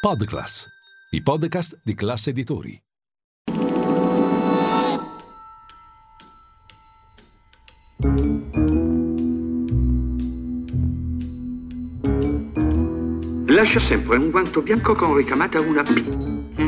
Podclass, i podcast di classe editori. Lascia sempre un guanto bianco con ricamata una P.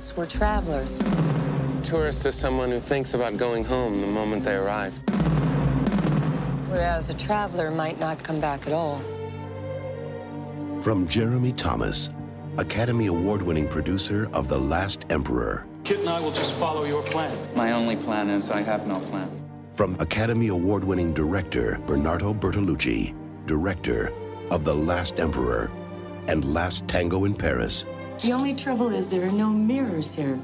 Tourists, we're travelers. Tourist is someone who thinks about going home the moment they arrive. Whereas a traveler might not come back at all. From Jeremy Thomas, Academy Award winning producer of The Last Emperor. Kit and I will just follow your plan. My only plan is I have no plan. From Academy Award winning director Bernardo Bertolucci, director of The Last Emperor and Last Tango in Paris. The only trouble is there are no mirrors here.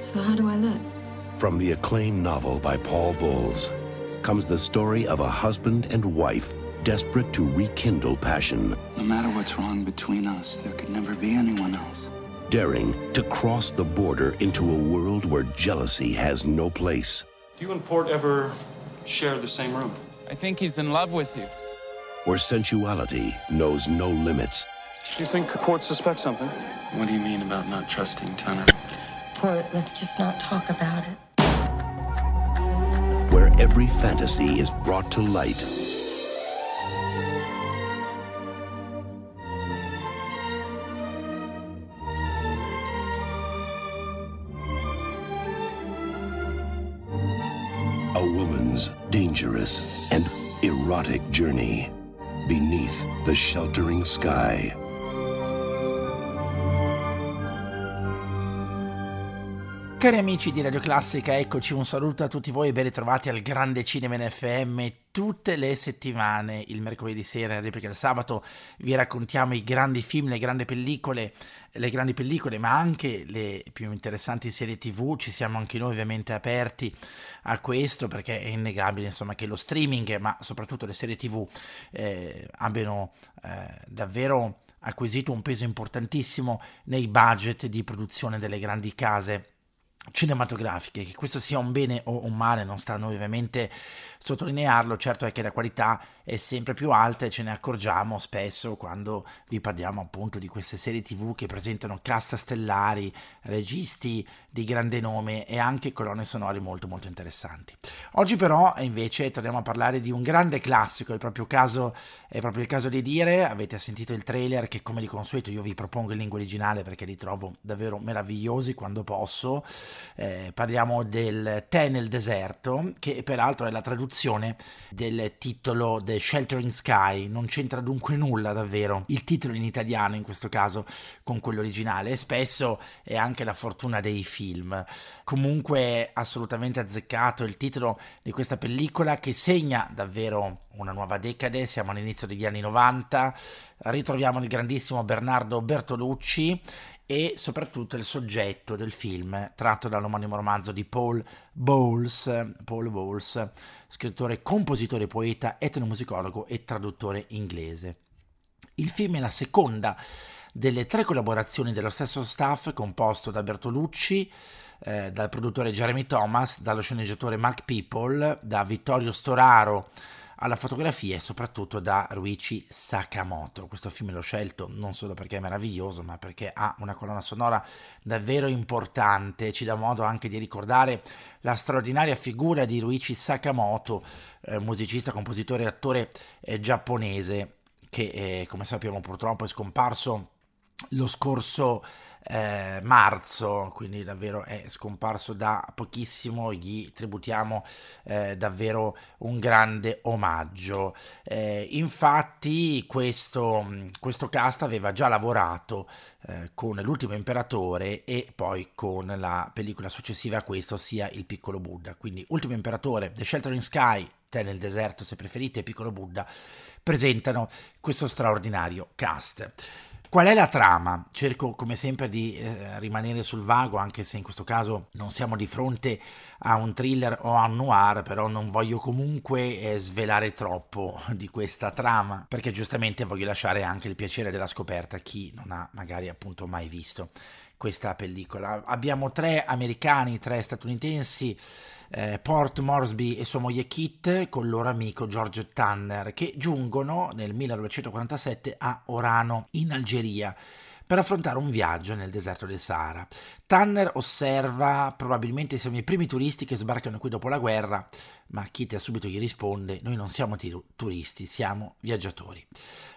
So how do I look? From the acclaimed novel by Paul Bowles comes the story of a husband and wife desperate to rekindle passion, No matter what's wrong between us, there could never be anyone else. daring to cross the border into a world where jealousy has no place, Do you and Port ever share the same room? I think he's in love with you. where sensuality knows no limits. Do you think Port suspects something? What do you mean about not trusting Tunner? Port, let's just not talk about it. where every fantasy is brought to light. A woman's dangerous and erotic journey beneath the sheltering sky. Cari amici di Radio Classica, eccoci un saluto a tutti voi e ben ritrovati al Grande Cinema NFM. Tutte le settimane, il mercoledì sera, replica il sabato, vi raccontiamo i grandi film, le grandi pellicole, le grandi pellicole, ma anche le più interessanti serie TV. Ci siamo anche noi ovviamente aperti a questo perché è innegabile insomma che lo streaming, ma soprattutto le serie TV eh, abbiano eh, davvero acquisito un peso importantissimo nei budget di produzione delle grandi case cinematografiche, che questo sia un bene o un male non sta a noi ovviamente sottolinearlo, certo è che la qualità è sempre più alta e ce ne accorgiamo spesso quando vi parliamo appunto di queste serie tv che presentano cast stellari, registi di grande nome e anche colonne sonore molto molto interessanti. Oggi però invece torniamo a parlare di un grande classico, è proprio, caso, è proprio il caso di dire, avete sentito il trailer che come di consueto io vi propongo in lingua originale perché li trovo davvero meravigliosi quando posso, eh, parliamo del Tè nel deserto che peraltro è la traduzione del titolo The Sheltering Sky, non c'entra dunque nulla davvero il titolo in italiano in questo caso con quello originale. E spesso è anche la fortuna dei film. Comunque assolutamente azzeccato il titolo di questa pellicola che segna davvero una nuova decade, siamo all'inizio degli anni 90, ritroviamo il grandissimo Bernardo Bertolucci e soprattutto il soggetto del film tratto dall'omonimo romanzo di Paul Bowles, Paul Bowles, scrittore, compositore, poeta, etnomusicologo e traduttore inglese. Il film è la seconda delle tre collaborazioni dello stesso staff composto da Bertolucci, eh, dal produttore Jeremy Thomas, dallo sceneggiatore Mark People, da Vittorio Storaro alla fotografia e soprattutto da Ruichi Sakamoto. Questo film l'ho scelto non solo perché è meraviglioso, ma perché ha una colonna sonora davvero importante, ci dà modo anche di ricordare la straordinaria figura di Ruichi Sakamoto, eh, musicista, compositore e attore eh, giapponese che eh, come sappiamo purtroppo è scomparso lo scorso eh, marzo, quindi davvero è scomparso da pochissimo, gli tributiamo eh, davvero un grande omaggio. Eh, infatti questo, questo, cast aveva già lavorato eh, con L'ultimo imperatore e poi con la pellicola successiva a questo, ossia Il piccolo Buddha. Quindi Ultimo imperatore, The Shelter in Sky, Te nel deserto se preferite, Piccolo Buddha, presentano questo straordinario cast. Qual è la trama? Cerco come sempre di eh, rimanere sul vago, anche se in questo caso non siamo di fronte a un thriller o a un noir, però non voglio comunque eh, svelare troppo di questa trama, perché giustamente voglio lasciare anche il piacere della scoperta a chi non ha magari appunto mai visto questa pellicola. Abbiamo tre americani, tre statunitensi eh, Port Moresby e sua moglie Kit con il loro amico George Tanner che giungono nel 1947 a Orano in Algeria per affrontare un viaggio nel deserto del Sahara. Tanner osserva, probabilmente siamo i primi turisti che sbarcano qui dopo la guerra, ma Kit subito gli risponde, noi non siamo turisti, siamo viaggiatori.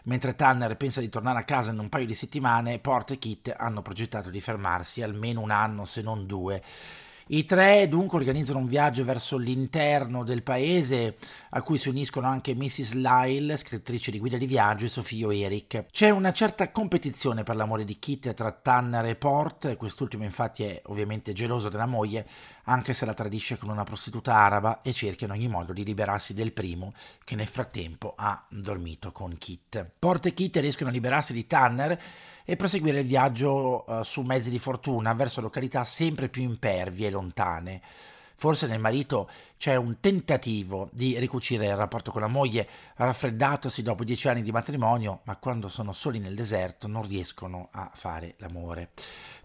Mentre Tanner pensa di tornare a casa in un paio di settimane, Port e Kit hanno progettato di fermarsi almeno un anno, se non due, i tre dunque organizzano un viaggio verso l'interno del paese a cui si uniscono anche Mrs. Lyle, scrittrice di guida di viaggio, e suo figlio Eric. C'è una certa competizione per l'amore di Kit tra Tanner e Port, quest'ultimo infatti è ovviamente geloso della moglie, anche se la tradisce con una prostituta araba e cerca in ogni modo di liberarsi del primo, che nel frattempo ha dormito con Kit. Port e Kit riescono a liberarsi di Tanner e proseguire il viaggio uh, su mezzi di fortuna verso località sempre più impervie e lontane. Forse nel marito c'è un tentativo di ricucire il rapporto con la moglie, raffreddatosi dopo dieci anni di matrimonio, ma quando sono soli nel deserto non riescono a fare l'amore.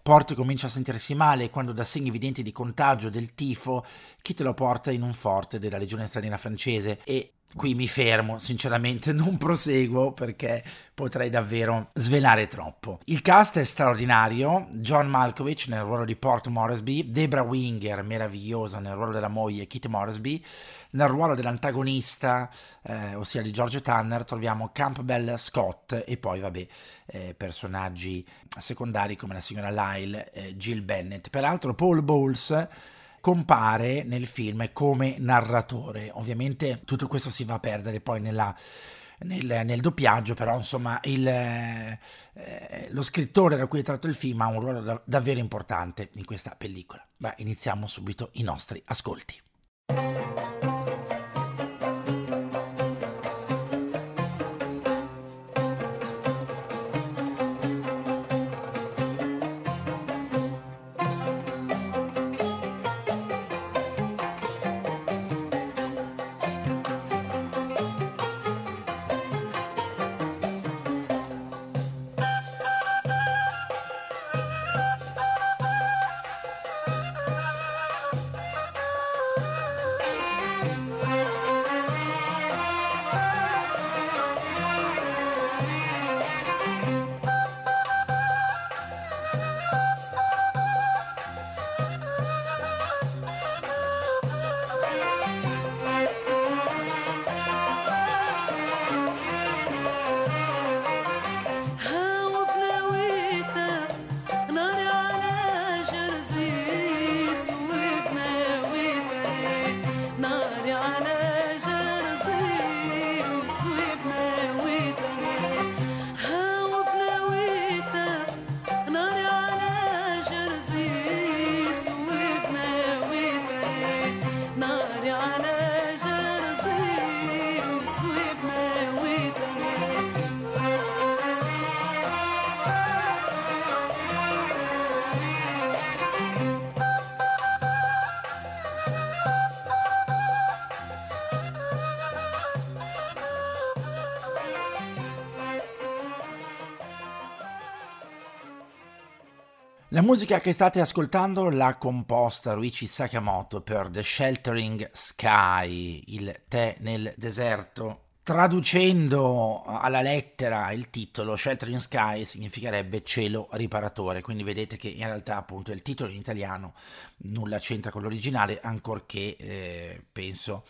Porto comincia a sentirsi male quando da segni evidenti di contagio del tifo, Kit lo porta in un forte della legione straniera francese e qui mi fermo, sinceramente non proseguo perché potrei davvero svelare troppo. Il cast è straordinario, John Malkovich nel ruolo di Port Moresby, Debra Winger meravigliosa nel ruolo della moglie Kit Moresby, nel ruolo dell'antagonista, eh, ossia di George Tanner, troviamo Campbell Scott e poi vabbè eh, personaggi secondari come la signora Lyle, eh, Jill Bennett. Peraltro Paul Bowles compare nel film come narratore. Ovviamente tutto questo si va a perdere poi nella, nel, nel, doppiaggio, però insomma il, eh, lo scrittore da cui è tratto il film ha un ruolo da, davvero importante in questa pellicola. Beh, iniziamo subito i nostri ascolti. La musica che state ascoltando l'ha composta Ruichi Sakamoto per The Sheltering Sky, il tè nel deserto. Traducendo alla lettera il titolo Sheltering Sky significherebbe cielo riparatore, quindi vedete che in realtà appunto il titolo in italiano nulla c'entra con l'originale, ancorché eh, penso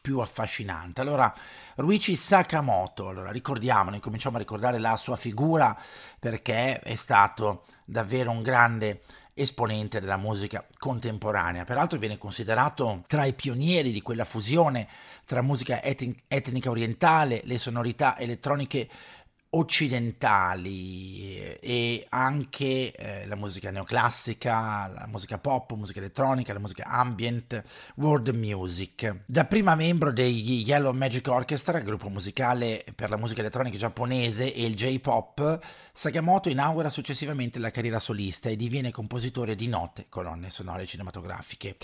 più affascinante. Allora, Ruichi Sakamoto, allora ricordiamolo, cominciamo a ricordare la sua figura perché è stato davvero un grande esponente della musica contemporanea. Peraltro viene considerato tra i pionieri di quella fusione tra musica etnica orientale, le sonorità elettroniche occidentali e anche eh, la musica neoclassica, la musica pop, musica elettronica, la musica ambient, world music. Da prima membro degli Yellow Magic Orchestra, gruppo musicale per la musica elettronica giapponese e il J-pop, Sakamoto inaugura successivamente la carriera solista e diviene compositore di note colonne sonore cinematografiche.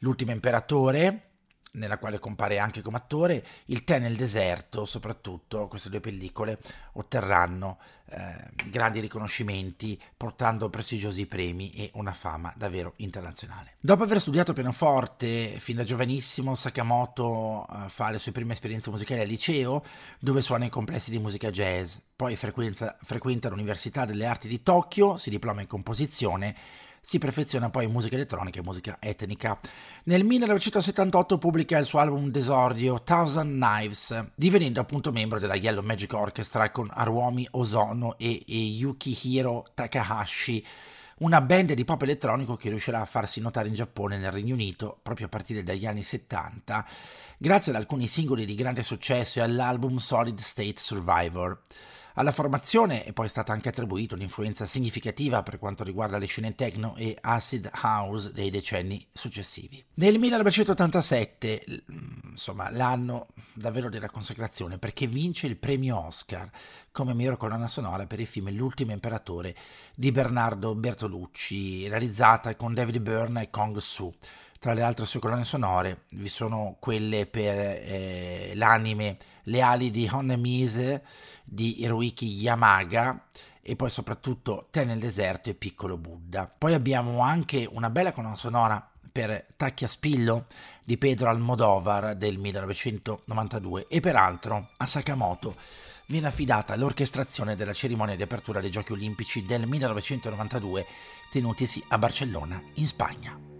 L'ultimo imperatore, nella quale compare anche come attore, Il tè nel deserto, soprattutto queste due pellicole otterranno eh, grandi riconoscimenti, portando prestigiosi premi e una fama davvero internazionale. Dopo aver studiato pianoforte fin da giovanissimo, Sakamoto eh, fa le sue prime esperienze musicali al liceo, dove suona in complessi di musica jazz, poi frequenta l'Università delle Arti di Tokyo, si diploma in composizione si perfeziona poi in musica elettronica e musica etnica. Nel 1978 pubblica il suo album d'esordio Thousand Knives, divenendo appunto membro della Yellow Magic Orchestra con Haruomi Ozono e, e Yukihiro Takahashi, una band di pop elettronico che riuscirà a farsi notare in Giappone e nel Regno Unito proprio a partire dagli anni 70, grazie ad alcuni singoli di grande successo e all'album Solid State Survivor. Alla formazione è poi stata anche attribuita un'influenza significativa per quanto riguarda le scene techno e acid house dei decenni successivi. Nel 1987, insomma, l'anno davvero della consacrazione perché vince il premio Oscar come miglior colonna sonora per il film L'ultimo imperatore di Bernardo Bertolucci, realizzata con David Byrne e Kong Su. Tra le altre sue colonne sonore vi sono quelle per eh, l'anime Le ali di Honnemise di Hiroiki Yamaga e poi soprattutto Te nel deserto e Piccolo Buddha. Poi abbiamo anche una bella colonna sonora per Tacchia Spillo di Pedro Almodovar del 1992 e peraltro a Sakamoto viene affidata l'orchestrazione della cerimonia di apertura dei Giochi Olimpici del 1992 tenutisi a Barcellona in Spagna.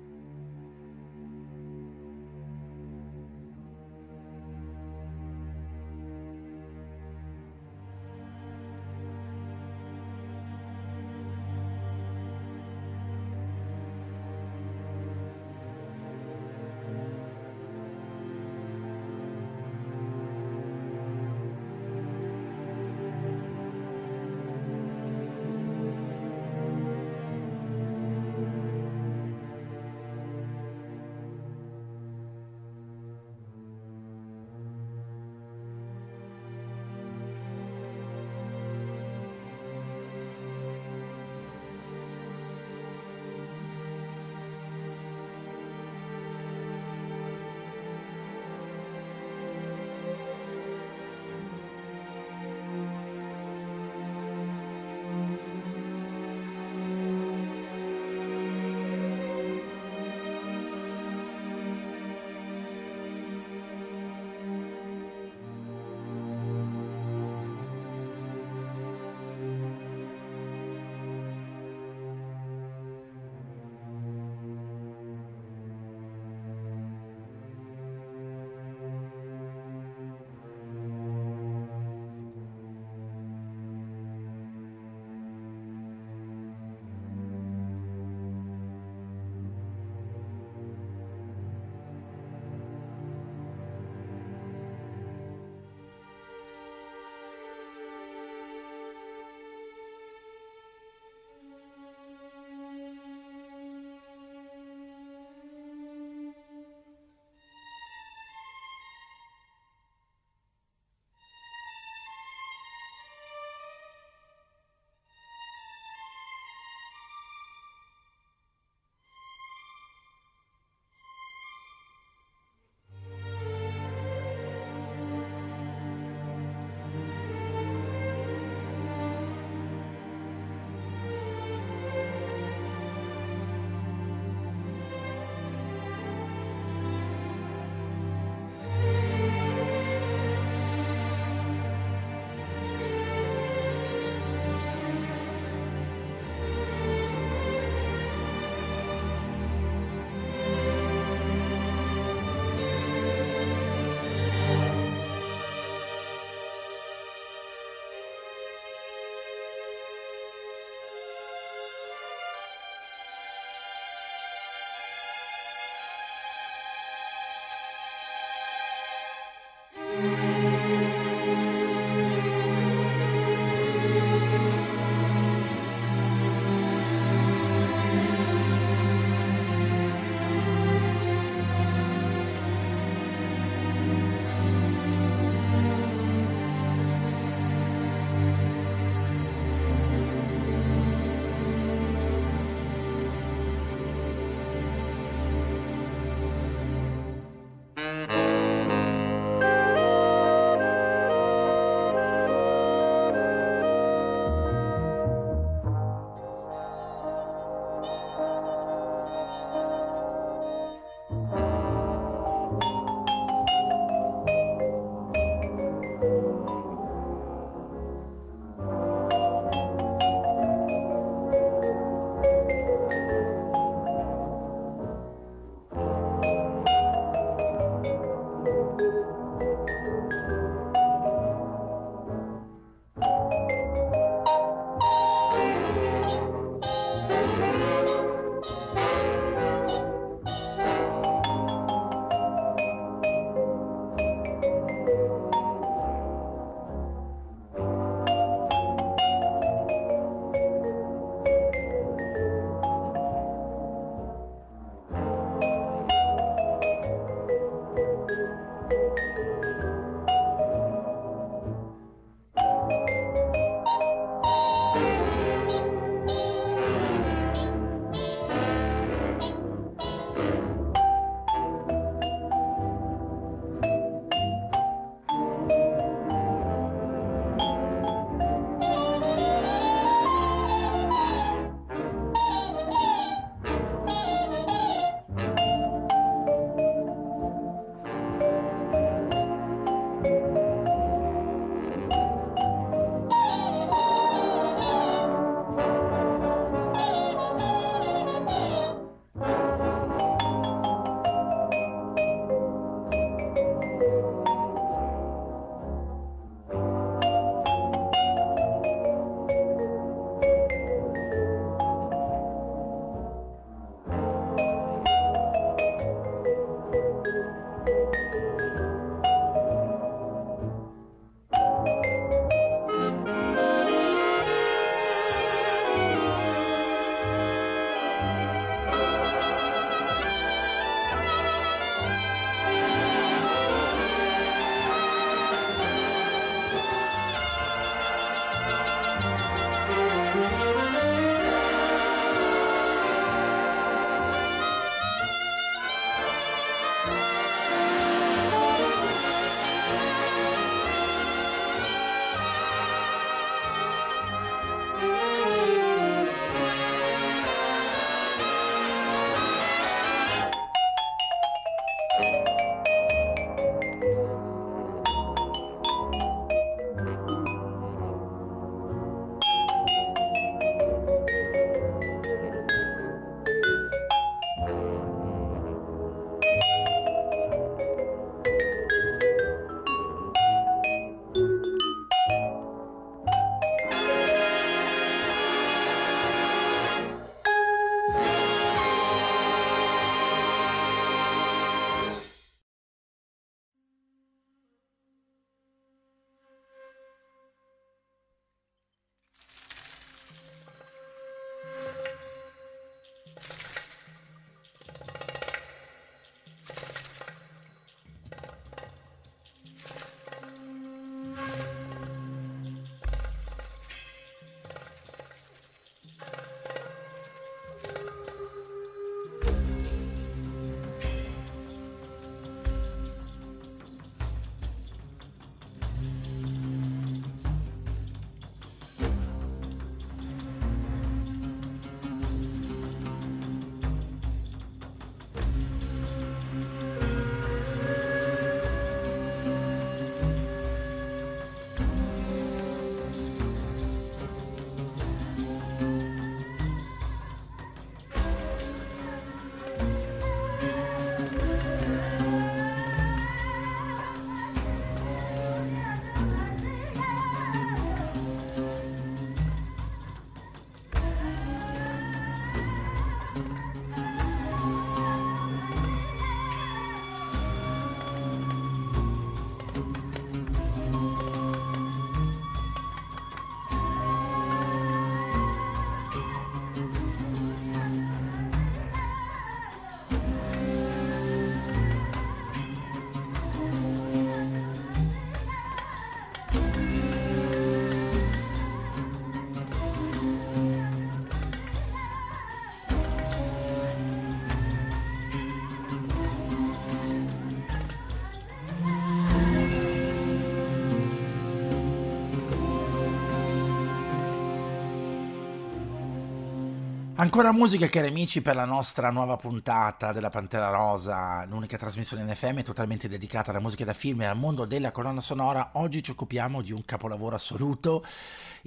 Ancora musica, cari amici, per la nostra nuova puntata della Pantera Rosa, l'unica trasmissione in FM totalmente dedicata alla musica da film e al mondo della colonna sonora. Oggi ci occupiamo di un capolavoro assoluto,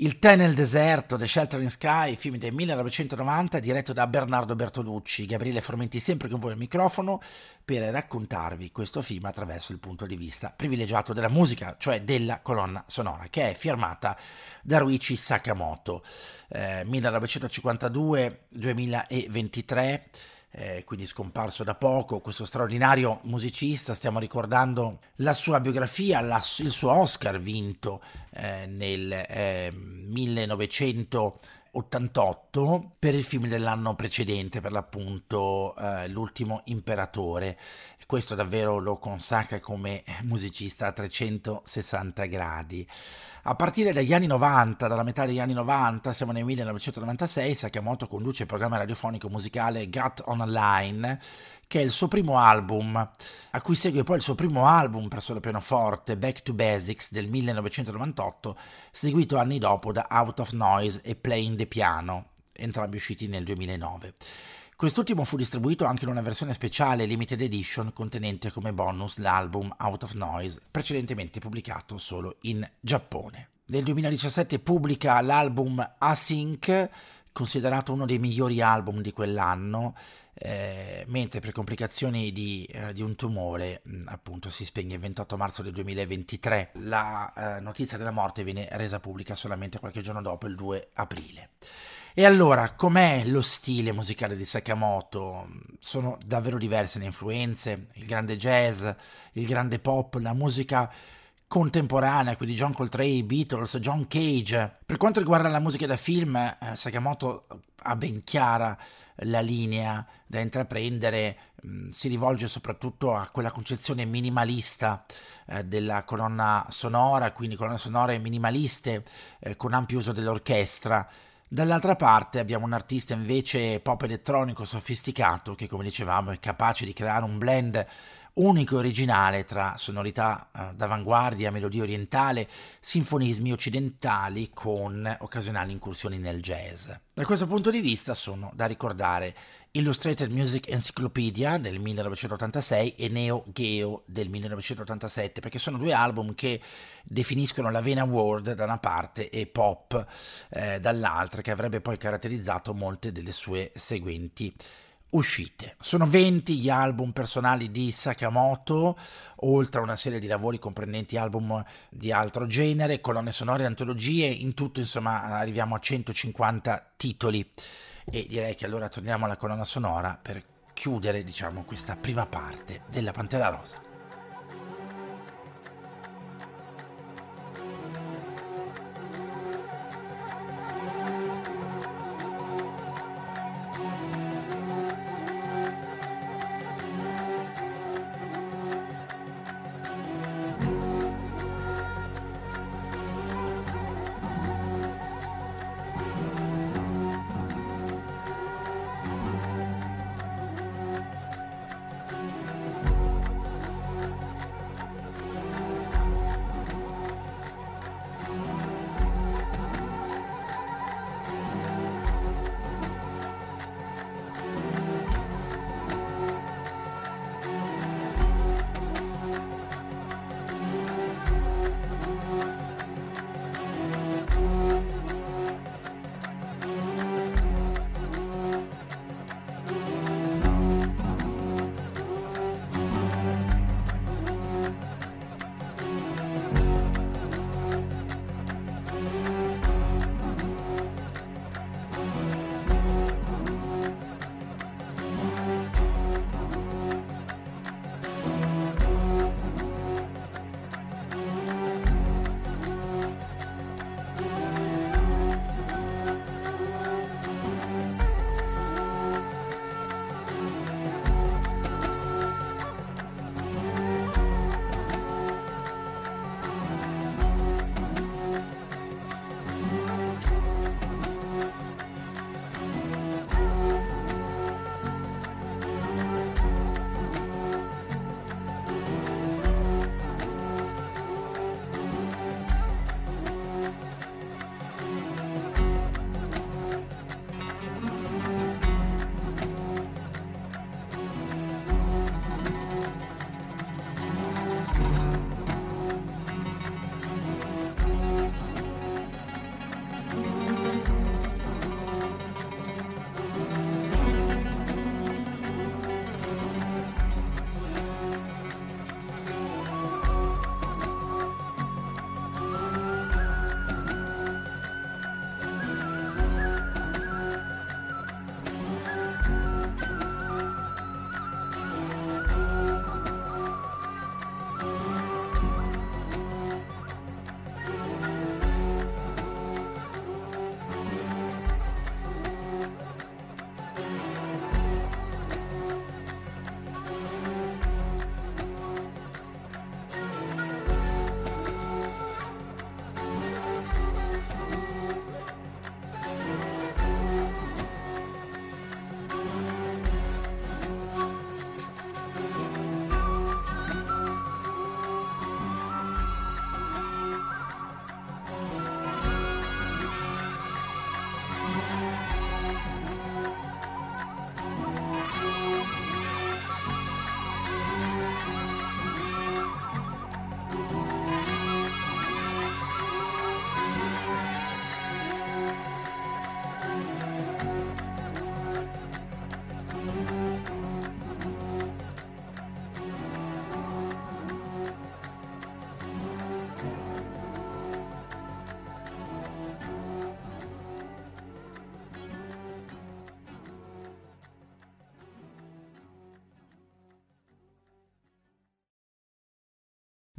Il tè nel deserto, The Sheltering Sky, film del 1990, diretto da Bernardo Bertolucci. Gabriele Formenti sempre con voi al microfono per raccontarvi questo film attraverso il punto di vista privilegiato della musica, cioè della colonna sonora, che è firmata da Ruichi Sakamoto. Eh, 1952-2023. Eh, quindi scomparso da poco, questo straordinario musicista, stiamo ricordando la sua biografia, la, il suo Oscar vinto eh, nel 1988 eh, per il film dell'anno precedente, per l'appunto eh, L'ultimo imperatore, questo davvero lo consacra come musicista a 360 gradi. A partire dagli anni 90, dalla metà degli anni 90, siamo nel 1996, Sakamoto conduce il programma radiofonico musicale Gut on a Line, che è il suo primo album, a cui segue poi il suo primo album per solo pianoforte, Back to Basics del 1998, seguito anni dopo da Out of Noise e Playing the Piano, entrambi usciti nel 2009. Quest'ultimo fu distribuito anche in una versione speciale limited edition contenente come bonus l'album Out of Noise, precedentemente pubblicato solo in Giappone. Nel 2017 pubblica l'album Async, considerato uno dei migliori album di quell'anno, eh, mentre per complicazioni di, eh, di un tumore mh, appunto si spegne il 28 marzo del 2023. La eh, notizia della morte viene resa pubblica solamente qualche giorno dopo, il 2 aprile. E allora, com'è lo stile musicale di Sakamoto? Sono davvero diverse le influenze, il grande jazz, il grande pop, la musica contemporanea, quindi John Coltrane, Beatles, John Cage. Per quanto riguarda la musica da film, eh, Sakamoto ha ben chiara la linea da intraprendere, mm, si rivolge soprattutto a quella concezione minimalista eh, della colonna sonora, quindi colonne sonore minimaliste eh, con ampio uso dell'orchestra Dall'altra parte abbiamo un artista invece pop elettronico sofisticato che come dicevamo è capace di creare un blend unico e originale tra sonorità eh, d'avanguardia, melodia orientale, sinfonismi occidentali con occasionali incursioni nel jazz. Da questo punto di vista sono da ricordare Illustrated Music Encyclopedia del 1986 e Neo Geo del 1987, perché sono due album che definiscono la vena world da una parte e pop eh, dall'altra, che avrebbe poi caratterizzato molte delle sue seguenti uscite. Sono 20 gli album personali di Sakamoto, oltre a una serie di lavori comprendenti album di altro genere, colonne sonore, antologie, in tutto insomma arriviamo a 150 titoli e direi che allora torniamo alla colonna sonora per chiudere diciamo questa prima parte della Pantera Rosa.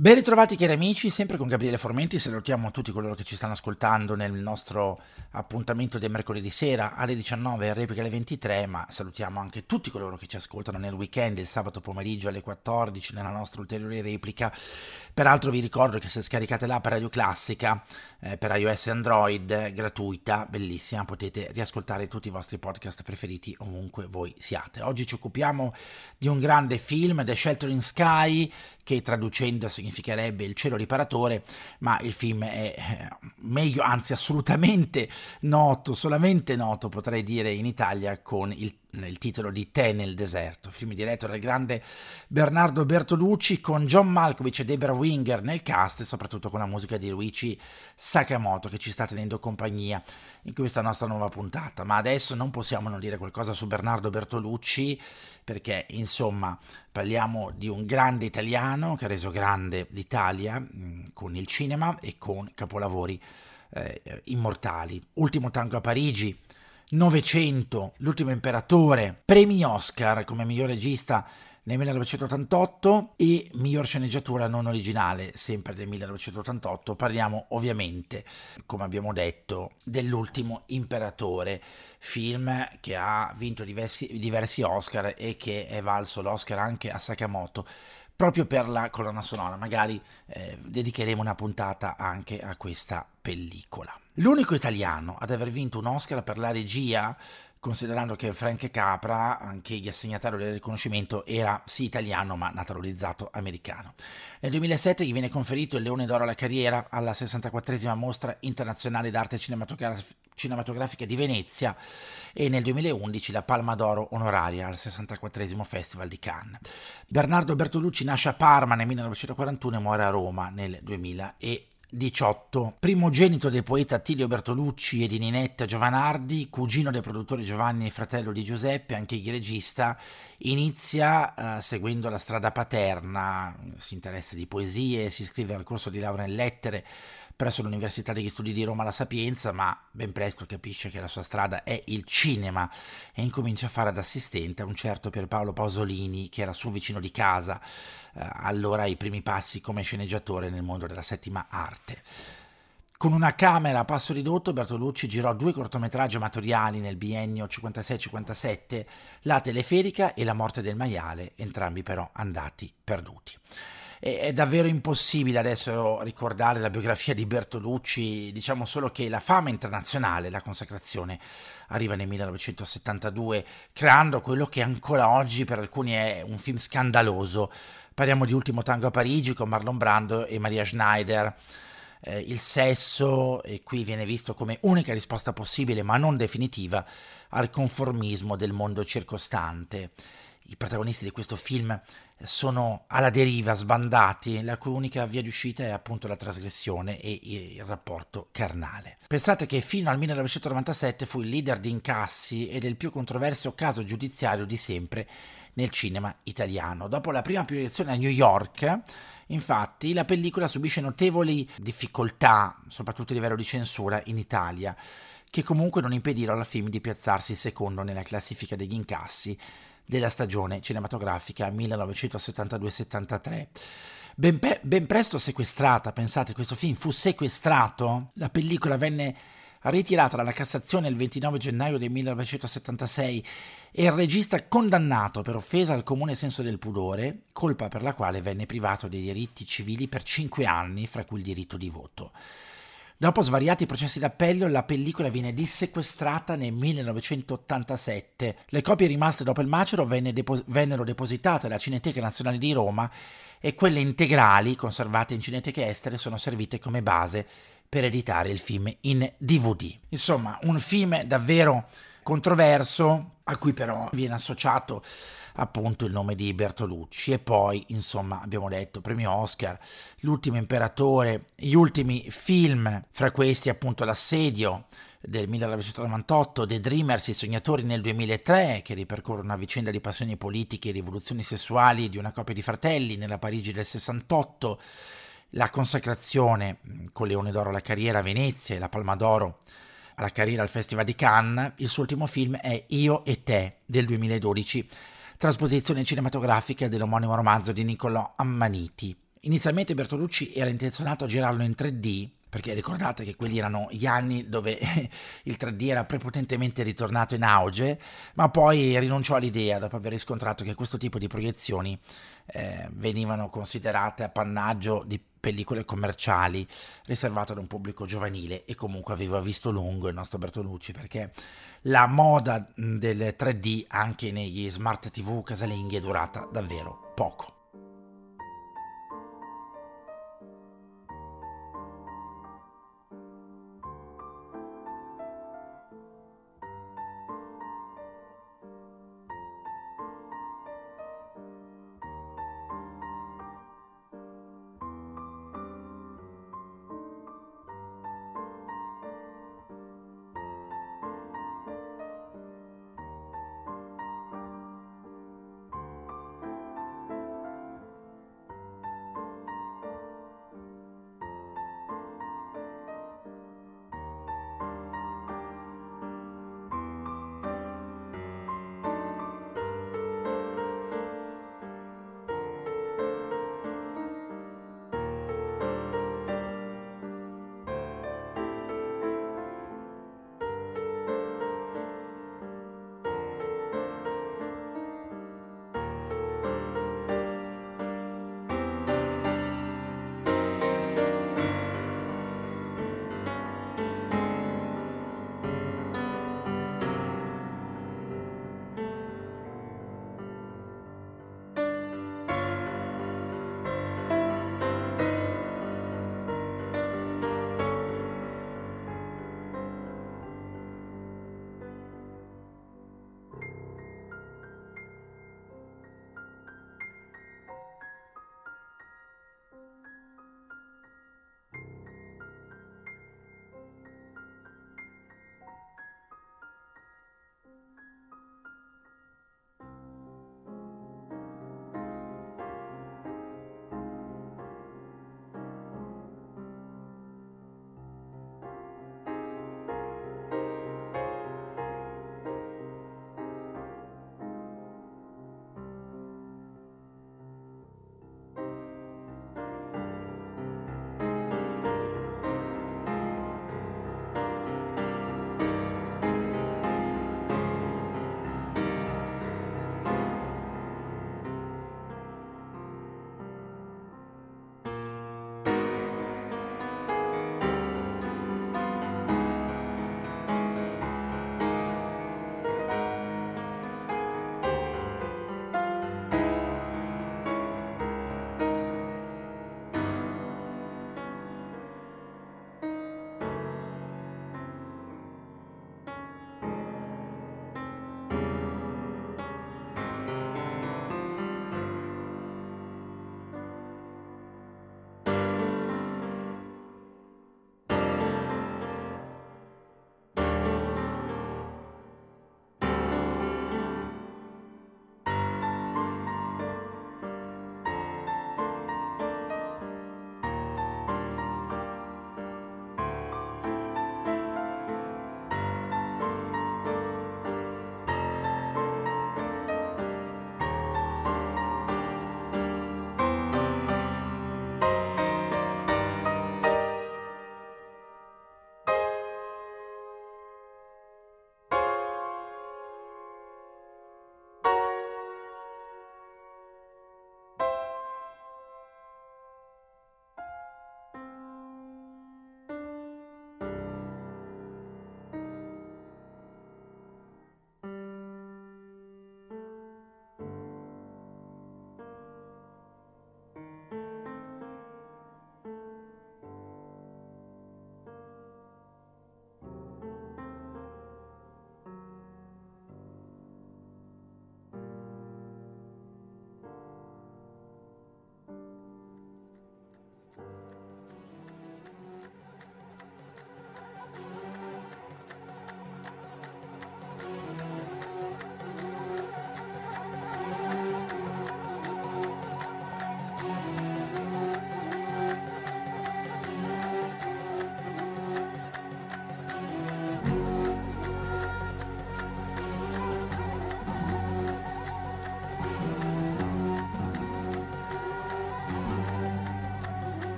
Ben ritrovati cari amici, sempre con Gabriele Formenti, salutiamo tutti coloro che ci stanno ascoltando nel nostro appuntamento del mercoledì sera alle 19 e replica alle 23, ma salutiamo anche tutti coloro che ci ascoltano nel weekend, il sabato pomeriggio alle 14 nella nostra ulteriore replica. Peraltro vi ricordo che se scaricate l'app Radio Classica eh, per iOS e Android, gratuita, bellissima, potete riascoltare tutti i vostri podcast preferiti ovunque voi siate. Oggi ci occupiamo di un grande film, The Sheltering Sky, che traducendo significherebbe il cielo riparatore, ma il film è eh, meglio, anzi assolutamente noto, solamente noto potrei dire in Italia con il il titolo di Te nel deserto, film diretto dal grande Bernardo Bertolucci con John Malkovich e Deborah Winger nel cast e soprattutto con la musica di Luigi Sakamoto che ci sta tenendo compagnia in questa nostra nuova puntata. Ma adesso non possiamo non dire qualcosa su Bernardo Bertolucci perché insomma parliamo di un grande italiano che ha reso grande l'Italia mm, con il cinema e con capolavori eh, immortali. Ultimo tango a Parigi 900, L'ultimo imperatore, premi Oscar come miglior regista nel 1988 e miglior sceneggiatura non originale sempre del 1988. Parliamo ovviamente, come abbiamo detto, dell'ultimo imperatore, film che ha vinto diversi, diversi Oscar e che è valso l'Oscar anche a Sakamoto proprio per la colonna sonora. Magari eh, dedicheremo una puntata anche a questa pellicola. L'unico italiano ad aver vinto un Oscar per la regia, considerando che Frank Capra, anche gli assegnatario del riconoscimento, era sì italiano ma naturalizzato americano. Nel 2007 gli viene conferito il Leone d'Oro alla carriera alla 64esima mostra internazionale d'arte cinematograf- cinematografica di Venezia e nel 2011 la Palma d'Oro onoraria al 64esimo Festival di Cannes. Bernardo Bertolucci nasce a Parma nel 1941 e muore a Roma nel 2001. 18. Primogenito del poeta Attilio Bertolucci e di Ninetta Giovanardi, cugino del produttore Giovanni e fratello di Giuseppe, anche il regista, inizia eh, seguendo la strada paterna, si interessa di poesie, si iscrive al corso di laurea in lettere presso l'Università degli Studi di Roma La Sapienza, ma ben presto capisce che la sua strada è il cinema e incomincia a fare da assistente a un certo Pierpaolo Pasolini, che era suo vicino di casa, eh, allora i primi passi come sceneggiatore nel mondo della settima arte. Con una camera a passo ridotto, Bertolucci girò due cortometraggi amatoriali nel biennio 56-57, La teleferica e La morte del maiale, entrambi però andati perduti è davvero impossibile adesso ricordare la biografia di Bertolucci, diciamo solo che la fama internazionale, la consacrazione arriva nel 1972, creando quello che ancora oggi per alcuni è un film scandaloso. Parliamo di Ultimo Tango a Parigi con Marlon Brando e Maria Schneider. Eh, il sesso, e qui viene visto come unica risposta possibile ma non definitiva, al conformismo del mondo circostante. I protagonisti di questo film sono alla deriva, sbandati, la cui unica via di uscita è appunto la trasgressione e il rapporto carnale. Pensate che fino al 1997 fu il leader di incassi ed è il più controverso caso giudiziario di sempre nel cinema italiano. Dopo la prima proiezione a New York, infatti, la pellicola subisce notevoli difficoltà, soprattutto a livello di censura in Italia, che comunque non impedirono al film di piazzarsi secondo nella classifica degli incassi della stagione cinematografica 1972-73. Ben, pe- ben, presto sequestrata, pensate, questo film fu sequestrato, la pellicola venne ritirata dalla Cassazione il 29 gennaio del 1976 e il regista condannato per offesa al comune senso del pudore, colpa per la quale venne privato dei diritti civili per cinque anni, fra cui il diritto di voto. Dopo svariati processi d'appello, la pellicola viene dissequestrata nel 1987. Le copie rimaste dopo il macero venne depo- vennero depositate alla Cineteca Nazionale di Roma e quelle integrali, conservate in cineteche estere, sono servite come base per editare il film in DVD. Insomma, un film davvero controverso, a cui però viene associato appunto il nome di Bertolucci. E poi insomma abbiamo detto premio Oscar, l'ultimo imperatore, gli ultimi film, fra questi appunto l'assedio del 1998, The Dreamers, i sognatori nel 2003, che ripercorre una vicenda di passioni politiche e rivoluzioni sessuali di una coppia di fratelli nella Parigi del 68, la consacrazione con Leone d'Oro alla carriera a Venezia e la Palma d'Oro alla carriera al Festival di Cannes, il suo ultimo film è Io e te del 2012 trasposizione cinematografica dell'omonimo romanzo di Niccolò Ammaniti. Inizialmente Bertolucci era intenzionato a girarlo in 3D, perché ricordate che quelli erano gli anni dove il 3D era prepotentemente ritornato in auge, ma poi rinunciò all'idea dopo aver riscontrato che questo tipo di proiezioni eh, venivano considerate appannaggio di pellicole commerciali riservato ad un pubblico giovanile e comunque aveva visto lungo il nostro Bertolucci perché la moda del 3D anche negli smart TV casalinghi è durata davvero poco.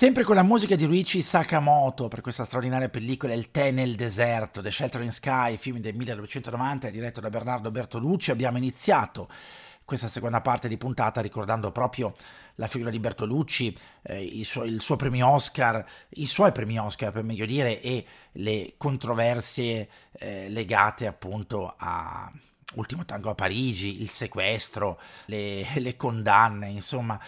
Sempre con la musica di Ruichi Sakamoto per questa straordinaria pellicola Il tè nel deserto, The Sheltering Sky, film del 1990 diretto da Bernardo Bertolucci, abbiamo iniziato questa seconda parte di puntata ricordando proprio la figura di Bertolucci, eh, il, suo, il, suo, premio Oscar, i suoi premi Oscar per meglio dire, e le controversie eh, legate appunto a Ultimo Tango a Parigi, il sequestro, le, le condanne, insomma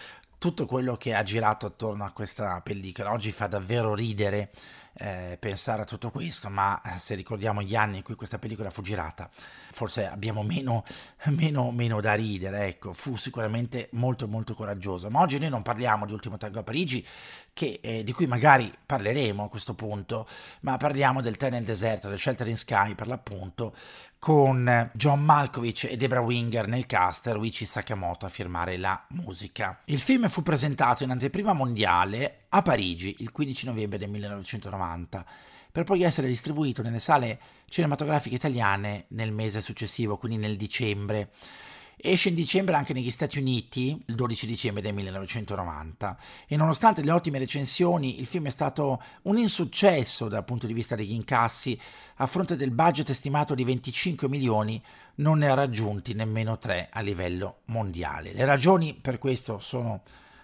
tutto quello che ha girato attorno a questa pellicola. Oggi fa davvero ridere eh, pensare a tutto questo, ma eh, se ricordiamo gli anni in cui questa pellicola fu girata, forse abbiamo meno, meno, meno da ridere, ecco, fu sicuramente molto molto coraggioso. Ma oggi noi non parliamo di Ultimo Tango a Parigi, che, eh, di cui magari parleremo a questo punto, ma parliamo del Tè nel deserto, del Shelter Sky per l'appunto, con John Malkovich e Debra Winger nel cast Ruichi Sakamoto a firmare la musica. Il film fu presentato in anteprima mondiale a Parigi il 15 novembre del 1990 per poi essere distribuito nelle sale cinematografiche italiane nel mese successivo, quindi nel dicembre. Esce in dicembre anche negli Stati Uniti, il 12 dicembre del 1990, e nonostante le ottime recensioni, il film è stato un insuccesso dal punto di vista degli incassi, a fronte del budget stimato di 25 milioni, non ne ha raggiunti nemmeno 3 a livello mondiale. Le ragioni per questo sono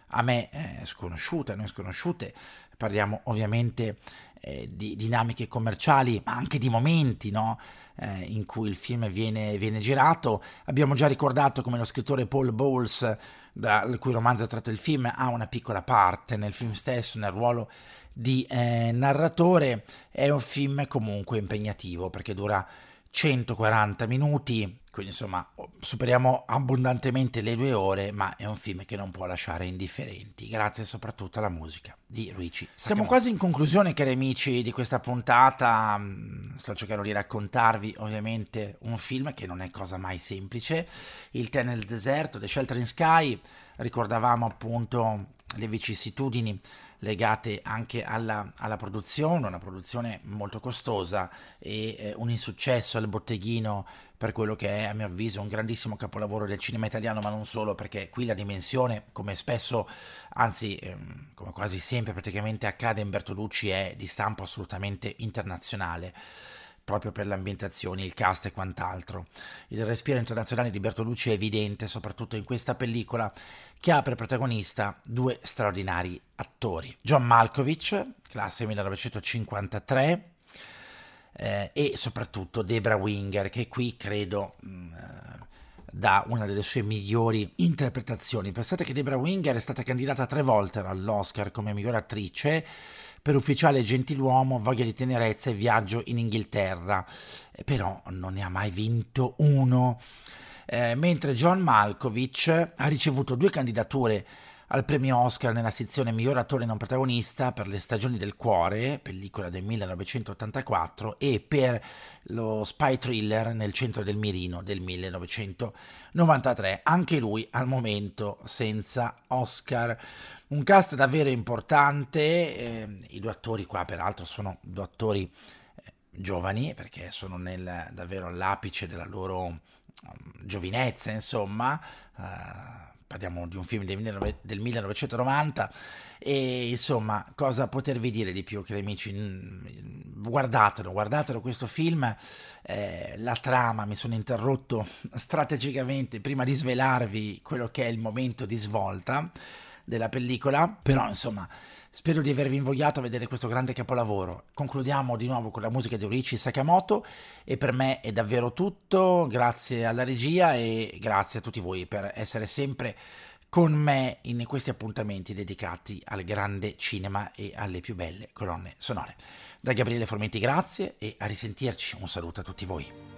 a me eh, sconosciute, a noi sconosciute, parliamo ovviamente eh, di dinamiche commerciali, ma anche di momenti, no? eh, in cui il film viene, viene, girato. Abbiamo già ricordato come lo scrittore Paul Bowles, dal cui romanzo è tratto il film, ha una piccola parte nel film stesso, nel ruolo di eh, narratore. È un film comunque impegnativo perché dura 140 minuti, quindi insomma superiamo abbondantemente le due ore, ma è un film che non può lasciare indifferenti, grazie soprattutto alla musica di. Sakamoto. Siamo quasi in conclusione, cari amici, di questa puntata. Mm, sto cercando di raccontarvi ovviamente un film che non è cosa mai semplice, Il tè nel deserto, The Shelter in Sky. Ricordavamo appunto le vicissitudini legate anche alla, alla, produzione, una produzione molto costosa e eh, un insuccesso al botteghino per quello che è a mio avviso un grandissimo capolavoro del cinema italiano, ma non solo, perché qui la dimensione, come spesso, anzi ehm, come quasi sempre praticamente accade in Bertolucci, è di stampo assolutamente internazionale proprio per le ambientazioni, il cast e quant'altro. Il respiro internazionale di Bertolucci è evidente, soprattutto in questa pellicola, che ha per protagonista due straordinari attori. John Malkovich, classe 1953, eh, e soprattutto Debra Winger, che qui credo mh, mm, dà una delle sue migliori interpretazioni. Pensate che Debra Winger è stata candidata tre volte all'Oscar come miglior attrice per ufficiale gentiluomo, voglia di tenerezza e viaggio in Inghilterra, però non ne ha mai vinto uno. Eh, mentre John Malkovich ha ricevuto due candidature al premio Oscar nella sezione Miglior attore non protagonista per Le stagioni del cuore, pellicola del 1984, e per lo spy thriller Nel centro del mirino del 1993, anche lui al momento senza Oscar. Un cast davvero importante, eh, i due attori qua peraltro sono due attori eh, giovani perché sono nel, davvero all'apice della loro um, giovinezza, insomma. Uh, parliamo di un film del, del 1990 e insomma cosa potervi dire di più che amici guardatelo guardatelo questo film eh, la trama mi sono interrotto strategicamente prima di svelarvi quello che è il momento di svolta della pellicola però insomma Spero di avervi invogliato a vedere questo grande capolavoro. Concludiamo di nuovo con la musica di Orichi Sakamoto e per me è davvero tutto. Grazie alla regia e grazie a tutti voi per essere sempre con me in questi appuntamenti dedicati al grande cinema e alle più belle colonne sonore. Da Gabriele Formenti grazie e a risentirci. Un saluto a tutti voi.